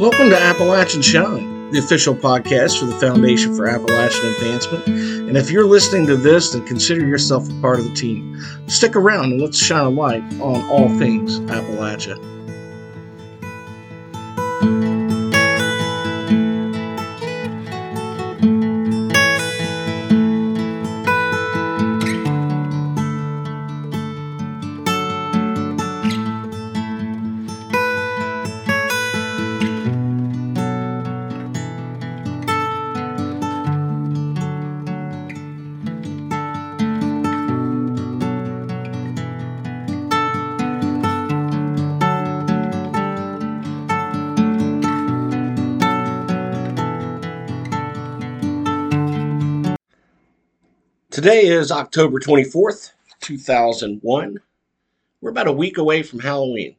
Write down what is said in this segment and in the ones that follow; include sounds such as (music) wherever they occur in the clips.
Welcome to Appalachian Shine, the official podcast for the Foundation for Appalachian Advancement. And if you're listening to this, then consider yourself a part of the team. Stick around and let's shine a light on all things Appalachia. Today is October 24th, 2001. We're about a week away from Halloween,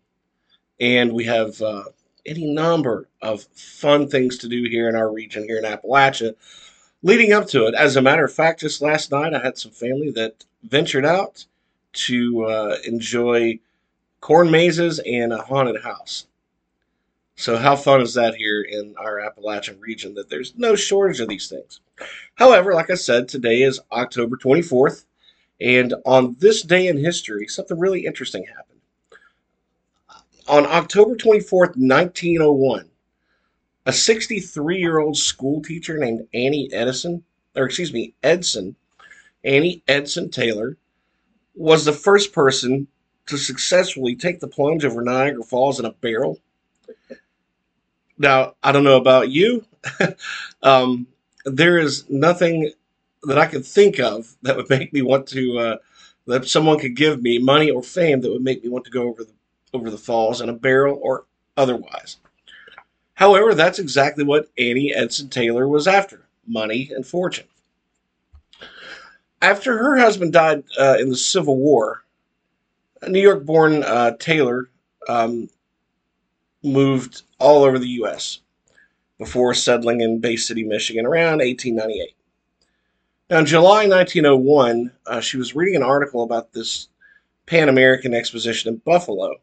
and we have uh, any number of fun things to do here in our region, here in Appalachia, leading up to it. As a matter of fact, just last night I had some family that ventured out to uh, enjoy corn mazes and a haunted house. So, how fun is that here in our Appalachian region that there's no shortage of these things? However, like I said, today is October 24th, and on this day in history, something really interesting happened. On October 24th, 1901, a 63 year old school teacher named Annie Edison, or excuse me, Edson, Annie Edson Taylor, was the first person to successfully take the plunge over Niagara Falls in a barrel. Now, I don't know about you. (laughs) um, there is nothing that I could think of that would make me want to uh, that someone could give me money or fame that would make me want to go over the over the falls in a barrel or otherwise. However, that's exactly what Annie Edson Taylor was after money and fortune. After her husband died uh, in the Civil War, a New York born uh, Taylor um, moved all over the U.S before settling in Bay City, Michigan around 1898. Now, in July 1901, uh, she was reading an article about this Pan American Exposition in Buffalo,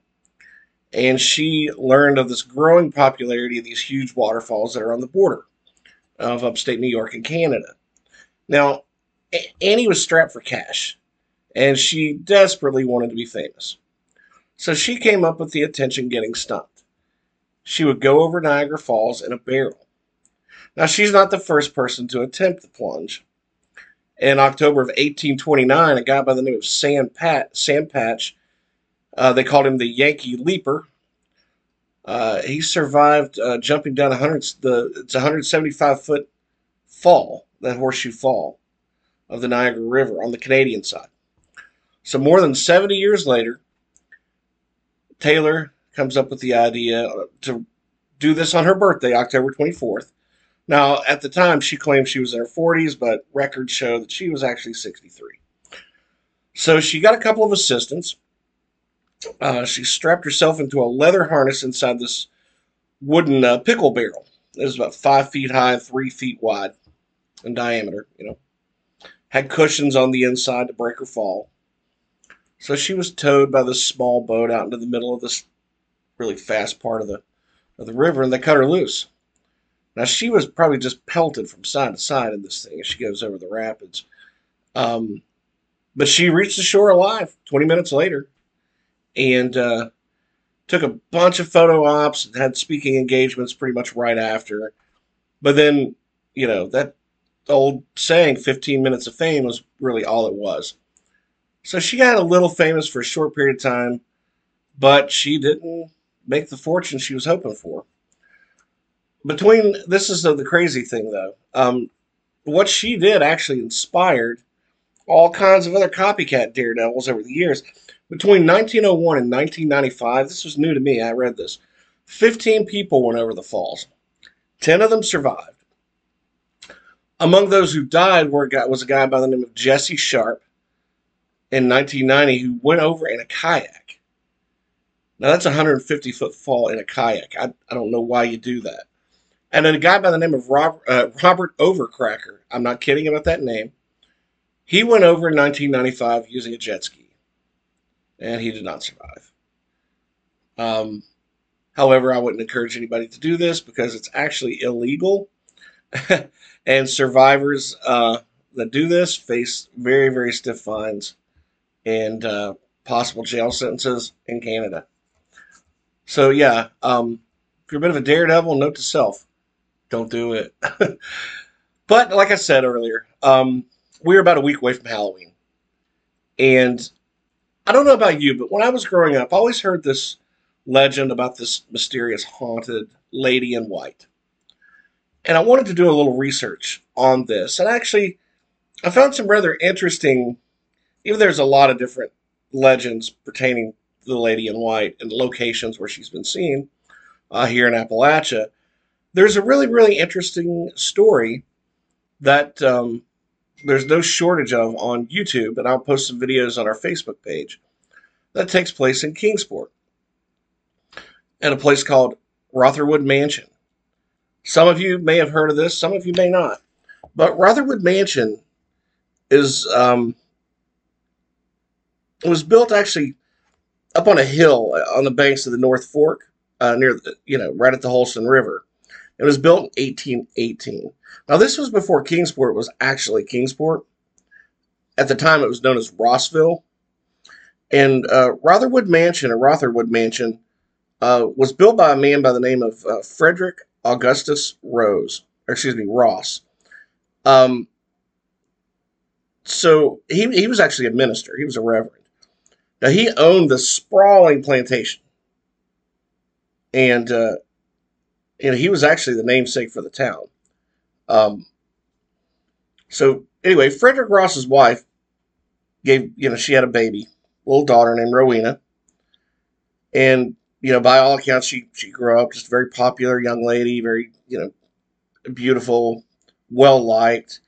and she learned of this growing popularity of these huge waterfalls that are on the border of upstate New York and Canada. Now, Annie was strapped for cash, and she desperately wanted to be famous. So she came up with the attention getting stunt she would go over Niagara Falls in a barrel. Now, she's not the first person to attempt the plunge. In October of 1829, a guy by the name of Sam, Pat, Sam Patch, uh, they called him the Yankee Leaper. Uh, he survived uh, jumping down 100, the, it's 175 foot fall, that horseshoe fall of the Niagara River on the Canadian side. So, more than 70 years later, Taylor comes up with the idea to do this on her birthday, October 24th. Now, at the time, she claimed she was in her 40s, but records show that she was actually 63. So she got a couple of assistants. Uh, she strapped herself into a leather harness inside this wooden uh, pickle barrel. It was about five feet high three feet wide in diameter, you know. Had cushions on the inside to break her fall. So she was towed by this small boat out into the middle of this really fast part of the of the river, and they cut her loose. Now she was probably just pelted from side to side in this thing as she goes over the rapids. Um, but she reached the shore alive 20 minutes later, and uh, took a bunch of photo ops and had speaking engagements pretty much right after. But then, you know, that old saying 15 minutes of fame was really all it was. So she got a little famous for a short period of time, but she didn't make the fortune she was hoping for. Between this is the, the crazy thing though. Um, what she did actually inspired all kinds of other copycat daredevils over the years. Between 1901 and 1995, this was new to me. I read this. 15 people went over the falls. 10 of them survived. Among those who died were a guy, was a guy by the name of Jesse Sharp in 1990 who went over in a kayak. Now that's a 150 foot fall in a kayak. I, I don't know why you do that. And then a guy by the name of Robert, uh, Robert Overacker, I'm not kidding about that name, he went over in 1995 using a jet ski, and he did not survive. Um, However, I wouldn't encourage anybody to do this because it's actually illegal. (laughs) and survivors uh, that do this face very, very stiff fines and uh, possible jail sentences in Canada. So, yeah, um, if you're a bit of a daredevil, note to self don't do it. (laughs) but, like I said earlier, um, we're about a week away from Halloween. And I don't know about you, but when I was growing up, I always heard this legend about this mysterious haunted lady in white. And I wanted to do a little research on this. And actually, I found some rather interesting, even there's a lot of different legends pertaining the lady in white and the locations where she's been seen uh, here in Appalachia. There's a really, really interesting story that um, there's no shortage of on YouTube, and I'll post some videos on our Facebook page that takes place in Kingsport at a place called Rotherwood Mansion. Some of you may have heard of this, some of you may not. But Rotherwood Mansion is um, was built actually up on a hill on the banks of the North Fork, uh, near the, you know right at the Holston River. It was built in 1818. Now, this was before Kingsport was actually Kingsport. At the time, it was known as Rossville. And uh, Rotherwood Mansion, or Rotherwood Mansion, uh, was built by a man by the name of uh, Frederick Augustus Rose, or excuse me, Ross. Um, so he, he was actually a minister, he was a reverend. Now, he owned the sprawling plantation. And, uh, you know, he was actually the namesake for the town. Um, so anyway, Frederick Ross's wife gave, you know, she had a baby, little daughter named Rowena. And, you know, by all accounts, she, she grew up just a very popular young lady, very, you know, beautiful, well liked.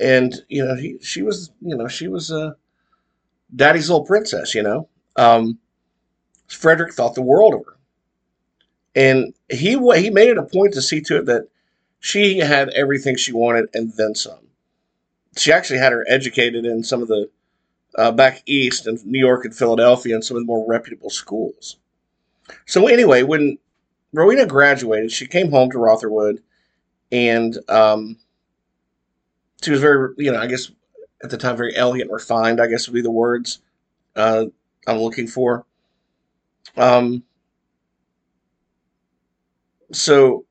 And, you know, he, she was, you know, she was a daddy's little princess, you know. Um, Frederick thought the world of her. And he he made it a point to see to it that she had everything she wanted and then some. She actually had her educated in some of the uh, back east in New York and Philadelphia and some of the more reputable schools. So anyway, when Rowena graduated, she came home to Rotherwood, and um, she was very, you know, I guess at the time very elegant, refined. I guess would be the words uh, I'm looking for. Um, so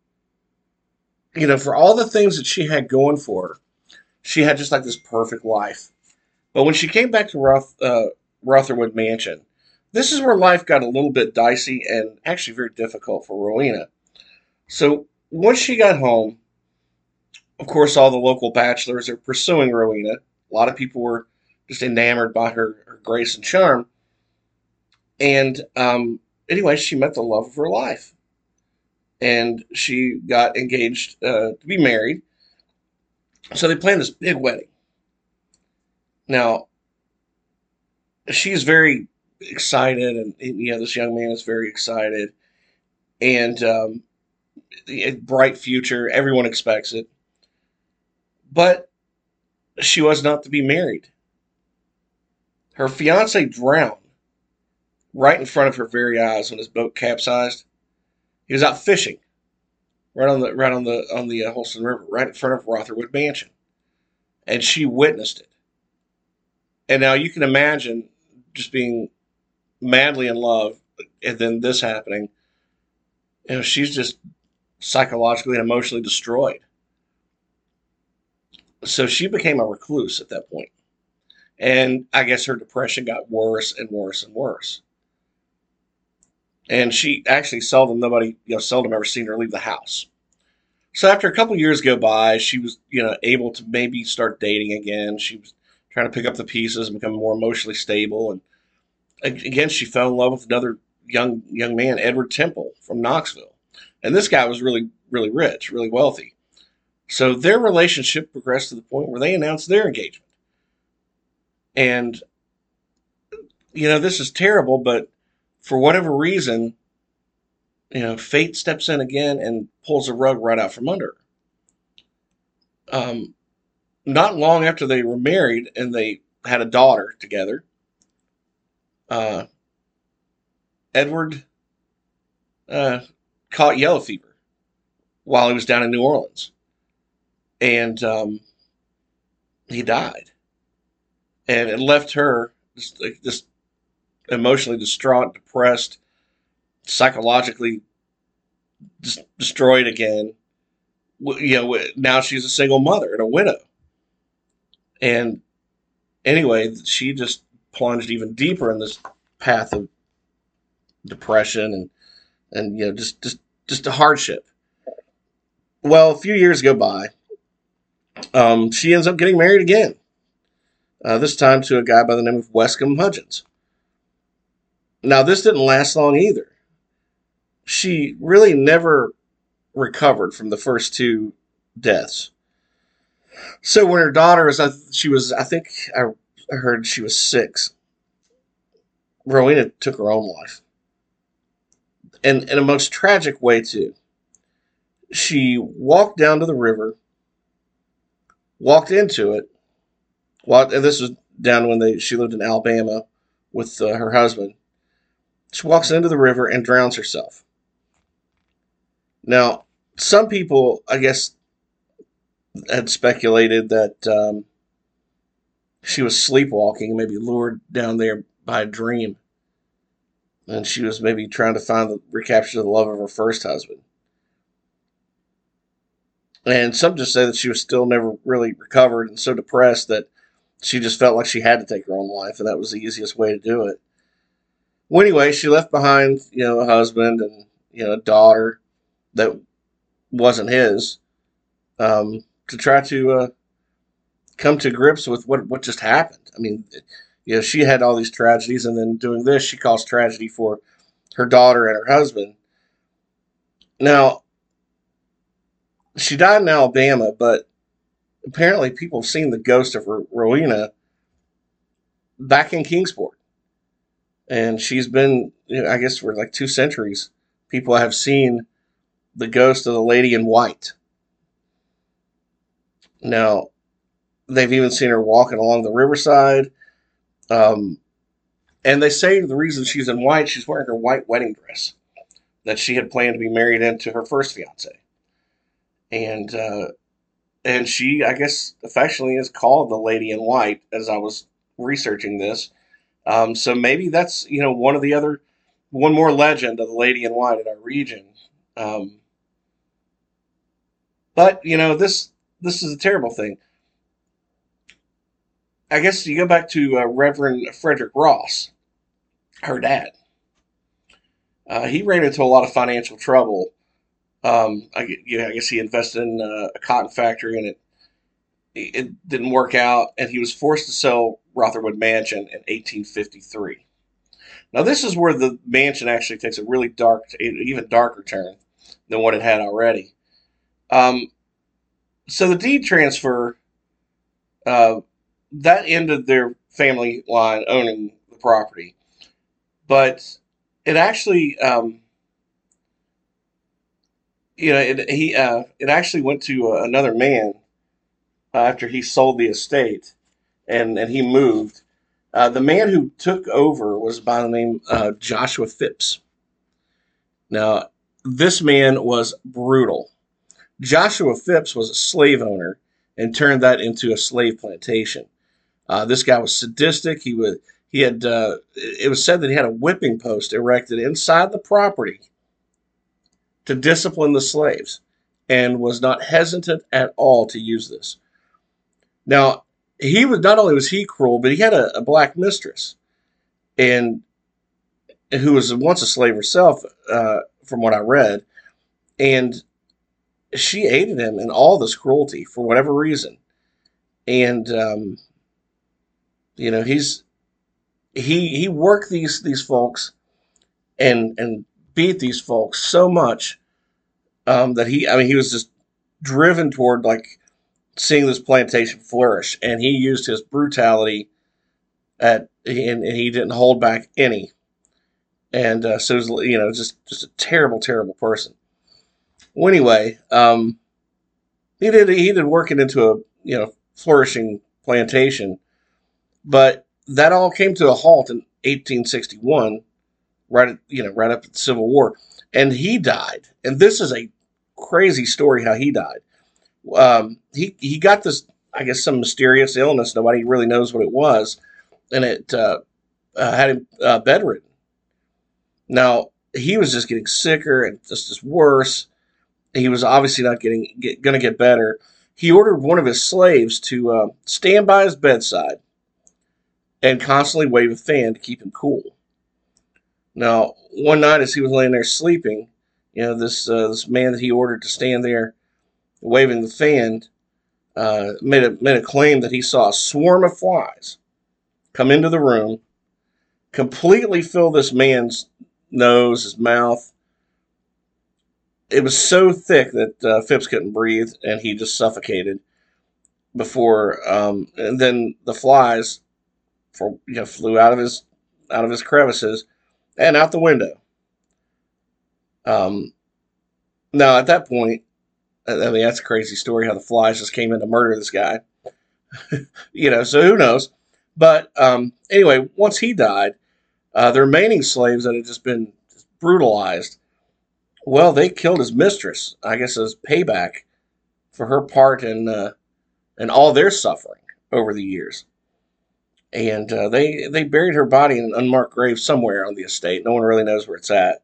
you know, for all the things that she had going for her, she had just like this perfect life. But when she came back to Roth, uh, Rotherwood Mansion, this is where life got a little bit dicey and actually very difficult for Rowena. So once she got home, of course, all the local bachelors are pursuing Rowena. A lot of people were just enamored by her, her grace and charm. And um, anyway, she met the love of her life and she got engaged uh, to be married. So they planned this big wedding. Now, she's very excited, and you know this young man is very excited, and um, a bright future. Everyone expects it, but she was not to be married. Her fiance drowned right in front of her very eyes when his boat capsized. He was out fishing, right on the right on the on the uh, Holston River, right in front of Rotherwood Mansion, and she witnessed it. And now you can imagine just being madly in love, and then this happening. You know, she's just psychologically and emotionally destroyed. So she became a recluse at that point. And I guess her depression got worse and worse and worse and she actually seldom nobody you know seldom ever seen her leave the house. So after a couple years go by, she was you know able to maybe start dating again. She was trying to pick up the pieces and become more emotionally stable. And again, she fell in love with another young young man, Edward Temple from Knoxville, and this guy was really really rich, really wealthy. So their relationship progressed to the point where they announced their engagement. And you know this is terrible, but for whatever reason, you know, fate steps in again and pulls the rug right out from under. Um, not long after they were married and they had a daughter together, uh, Edward uh, caught yellow fever while he was down in New Orleans, and um, he died, and it left her just, like, just emotionally distraught, depressed, psychologically destroyed again. You know, now she's a single mother and a widow. And anyway, she just plunged even deeper in this path of depression and and you know just just just a hardship. Well, a few years go by. Um, she ends up getting married again. Uh, this time to a guy by the name of Wescombe Hudgens. Now, this didn't last long either. She really never recovered from the first two deaths. So when her daughter was, she was, I think I heard she was six. Rowena took her own life, and in a most tragic way too. She walked down to the river, walked into it. Walked, and this was down when they she lived in Alabama with uh, her husband. She walks into the river and drowns herself. Now, some people, I guess, had speculated that um, she was sleepwalking, maybe lured down there by a dream. And she was maybe trying to find the recapture the love of her first husband. And some just say that she was still never really recovered and so depressed that she just felt like she had to take her own life, and that was the easiest way to do it. Well, anyway, she left behind, you know, a husband and you know a daughter that wasn't his, um, to try to uh, come to grips with what what just happened. I mean, you know, she had all these tragedies, and then doing this, she caused tragedy for her daughter and her husband. Now, she died in Alabama, but apparently people have seen the ghost of Rowena back in Kingsport. And she's been, you know, I guess, for like two centuries, people have seen the ghost of the lady in white. Now, they've even seen her walking along the riverside. Um, and they say the reason she's in white, she's wearing her white wedding dress that she had planned to be married into her first fiance. And uh, and she, I guess, affectionately is called the Lady in White as I was researching this. Um, so maybe that's you know one of the other one more legend of the Lady in White in our region. Um, but you know this this is a terrible thing. I guess you go back to uh, Reverend Frederick Ross, her dad. Uh, he ran into a lot of financial trouble um, I, you know, I guess he invested in uh, a cotton factory and it it didn't work out, and he was forced to sell Rotherwood Mansion in 1853. Now, this is where the mansion actually takes a really dark, even darker turn than what it had already. Um, so the deed transfer uh, that ended their family line owning the property, but it actually um, you know, it, he uh, it actually went to uh, another man uh, after he sold the estate, and and he moved. Uh, the man who took over was by the name uh, Joshua Phipps. Now, this man was brutal. Joshua Phipps was a slave owner and turned that into a slave plantation. Uh, this guy was sadistic. He would he had it was said that he had a whipping post erected inside the property to discipline the slaves and was not hesitant at all to use this. Now, he was not only was he cruel, but he had a, a black mistress, and who was once a slave herself, uh, from what I read, and she aided him in all this cruelty for whatever reason, and um, you know he's he he worked these these folks and and beat these folks so much um, that he, I mean, he was just driven toward like seeing this plantation flourish, and he used his brutality at, and, and he didn't hold back any. And uh, so, was, you know, just just a terrible, terrible person. Well, anyway, um, he did he did work it into a you know flourishing plantation, but that all came to a halt in 1861 right at, you know right up at the Civil War, and he died. And this is a crazy story how he died. Um, he he got this I guess some mysterious illness. Nobody really knows what it was, and it uh, uh, had him uh, bedridden. Now he was just getting sicker and just, just worse. He was obviously not getting get, going to get better. He ordered one of his slaves to uh, stand by his bedside and constantly wave a fan to keep him cool. Now, one night as he was laying there sleeping, you know, this uh, this man that he ordered to stand there waving the fan uh, made a made a claim that he saw a swarm of flies come into the room, completely fill this man's nose, his mouth. It was so thick that uh, Phipps couldn't breathe, and he just suffocated. Before, um, and then the flies, for you know, flew out of his out of his crevices and out the window. Um, now at that point, I mean, that's a crazy story how the flies just came in to murder this guy. (laughs) you know, so who knows? But um, anyway, once he died, uh, the remaining slaves that had just been brutalized, well, they killed his mistress, I guess, as payback for her part in uh, in all their suffering over the years. And uh, they they buried her body in an unmarked grave somewhere on the estate. No one really knows where it's at.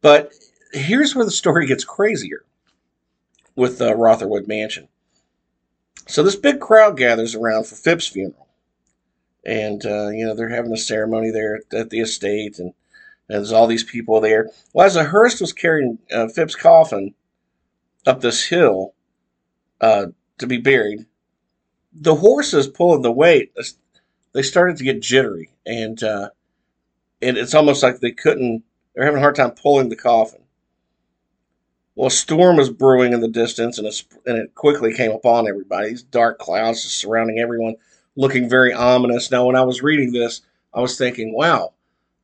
But here's where the story gets crazier with uh, Rotherwood Mansion. So this big crowd gathers around for Phipps' funeral, and uh, you know they're having a ceremony there at, the estate, and, and, there's all these people there. Well, as the hearse was carrying uh, Phipps' coffin up this hill uh, to be buried, the horses pulling the weight they started to get jittery, and uh, and it's almost like they couldn't. They're having a hard time pulling the coffin. Well, a storm was brewing in the distance, and, and it quickly came upon everybody. These dark clouds surrounding everyone, looking very ominous. Now, when I was reading this, I was thinking, wow,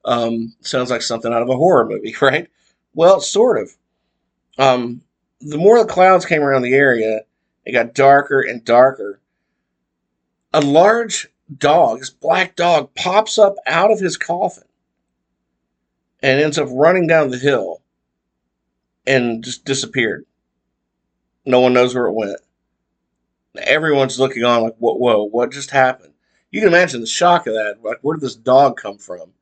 um, sounds like something out of a horror movie, (laughs) right? Well, sort of. Um, the more the clouds came around the area, it got darker and darker. A large dog, this black dog, pops up out of his coffin and ends up running down the hill and just disappeared. No one knows where it went. Everyone's looking on like, whoa, whoa, what just happened? You can imagine the shock of that. Like, where did this dog come from?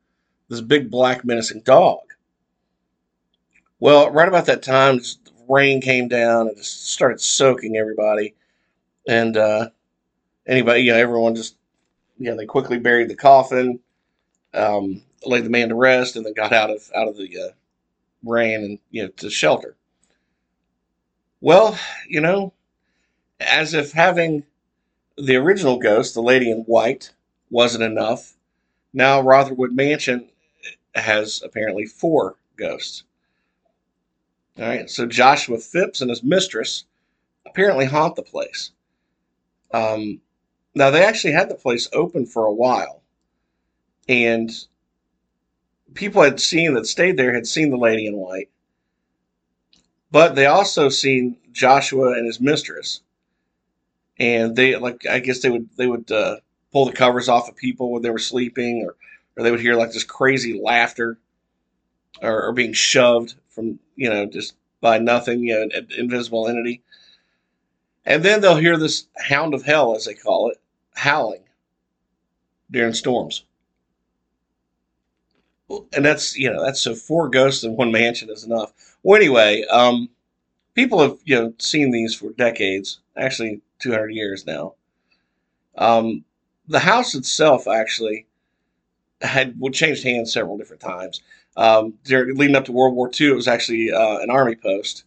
This big black menacing dog. Well, right about that time, rain came down and just started soaking everybody. And uh, anybody, you know, everyone just, you know, they quickly buried the coffin, um, laid the man to rest, and then got out of out of the uh, rain and you know to shelter. Well, you know, as if having the original ghost, the lady in white, wasn't enough, now Rotherwood Mansion has apparently four ghosts. All right, so Joshua Phipps and his mistress apparently haunt the place. Um, now they actually had the place open for a while, and people had seen that stayed there had seen the lady in white, but they also seen Joshua and his mistress, and they like I guess they would they would uh, pull the covers off of people when they were sleeping, or or they would hear like this crazy laughter, or, or being shoved from you know just by nothing, you know, an invisible entity. And then they'll hear this hound of hell, as they call it, howling during storms and that's you know that's so four ghosts in one (laughs) mansion is enough. Well, anyway, um, people have you know seen these for decades, actually 200 years now. Um, the house itself actually had would changed hands several different times. Um, during, leading up to World War II, it was actually uh, an army post,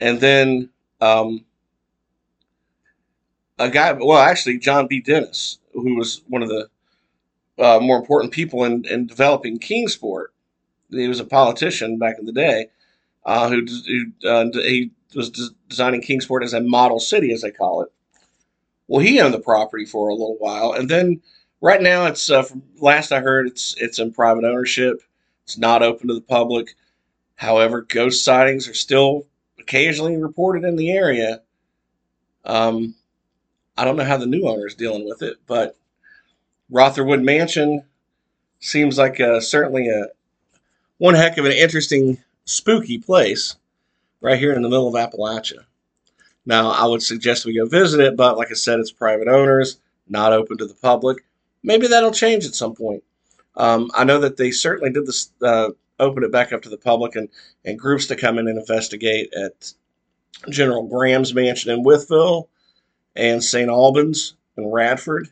and then um, a guy. Well, actually, John B. Dennis, who was one of the uh, more important people in, in developing Kingsport. He was a politician back in the day uh, who, who uh, he was designing Kingsport as a model city, as they call it. Well, he owned the property for a little while, and then right now it's uh, from last I heard it's it's in private ownership. It's not open to the public. However, ghost sightings are still occasionally reported in the area. Um, I don't know how the new owner is dealing with it, but Rotherwood Mansion Seems like uh, certainly a one heck of an interesting, spooky place right here in the middle of Appalachia. Now, I would suggest we go visit it, but like I said, it's private owners, not open to the public. Maybe that'll change at some point. Um, I know that they certainly did this, uh, open it back up to the public and, and groups to come in and investigate at General Graham's mansion in Wytheville and St. Albans and Radford.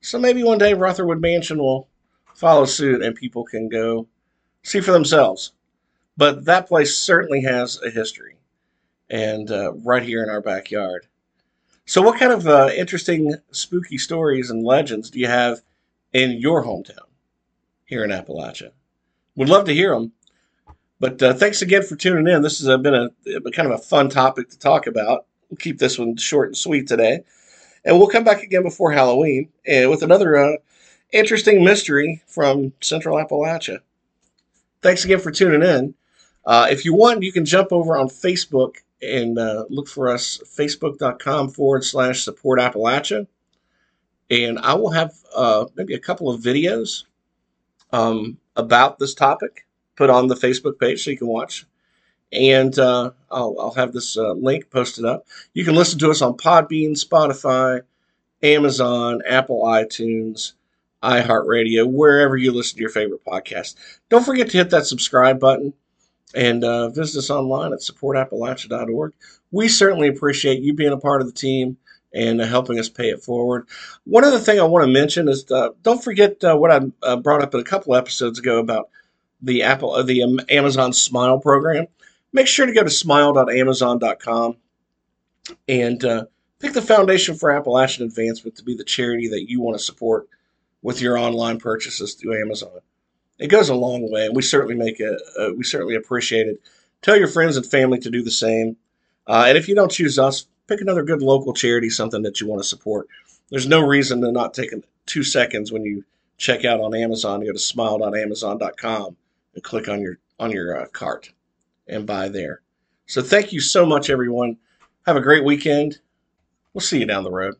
So maybe one day Rutherwood Mansion will follow suit and people can go see for themselves. But that place certainly has a history and uh, right here in our backyard. So, what kind of uh, interesting, spooky stories and legends do you have in your hometown here in Appalachia? Would love to hear them. But uh, thanks again for tuning in. This has uh, been a, a, kind of a fun topic to talk about. We'll keep this one short and sweet today. And we'll come back again before Halloween uh, with another uh, interesting mystery from Central Appalachia. Thanks again for tuning in. Uh, if you want, you can jump over on Facebook and uh, look for us facebook.com forward slash support Appalachia. And I will have uh, maybe a couple of videos um, about this topic put on the Facebook page so you can watch. And uh, I'll, I'll, have this uh, link posted up. You can listen to us on Podbean, Spotify, Amazon, Apple iTunes, iHeartRadio, wherever you listen to your favorite podcast. Don't forget to hit that subscribe button and uh, visit us online at supportappalachia.org. We certainly appreciate you being a part of the team and uh, helping us pay it forward. One other thing I want to mention is uh, don't forget uh, what I brought up in a couple episodes ago about the Apple, the um, Amazon Smile program. Make sure to go to smile.amazon.com and pick the Foundation for Appalachian Advancement to be the charity that you want to support with your online purchases through Amazon it goes a long way, and we certainly make it. Uh, we certainly appreciate it. Tell your friends and family to do the same. Uh, and if you don't choose us, pick another good local charity, something that you want to support. There's no reason to not take two seconds when you check out on Amazon. Go to smile.amazon.com and click on your on your uh, cart and buy there. So thank you so much, everyone. Have a great weekend. We'll see you down the road.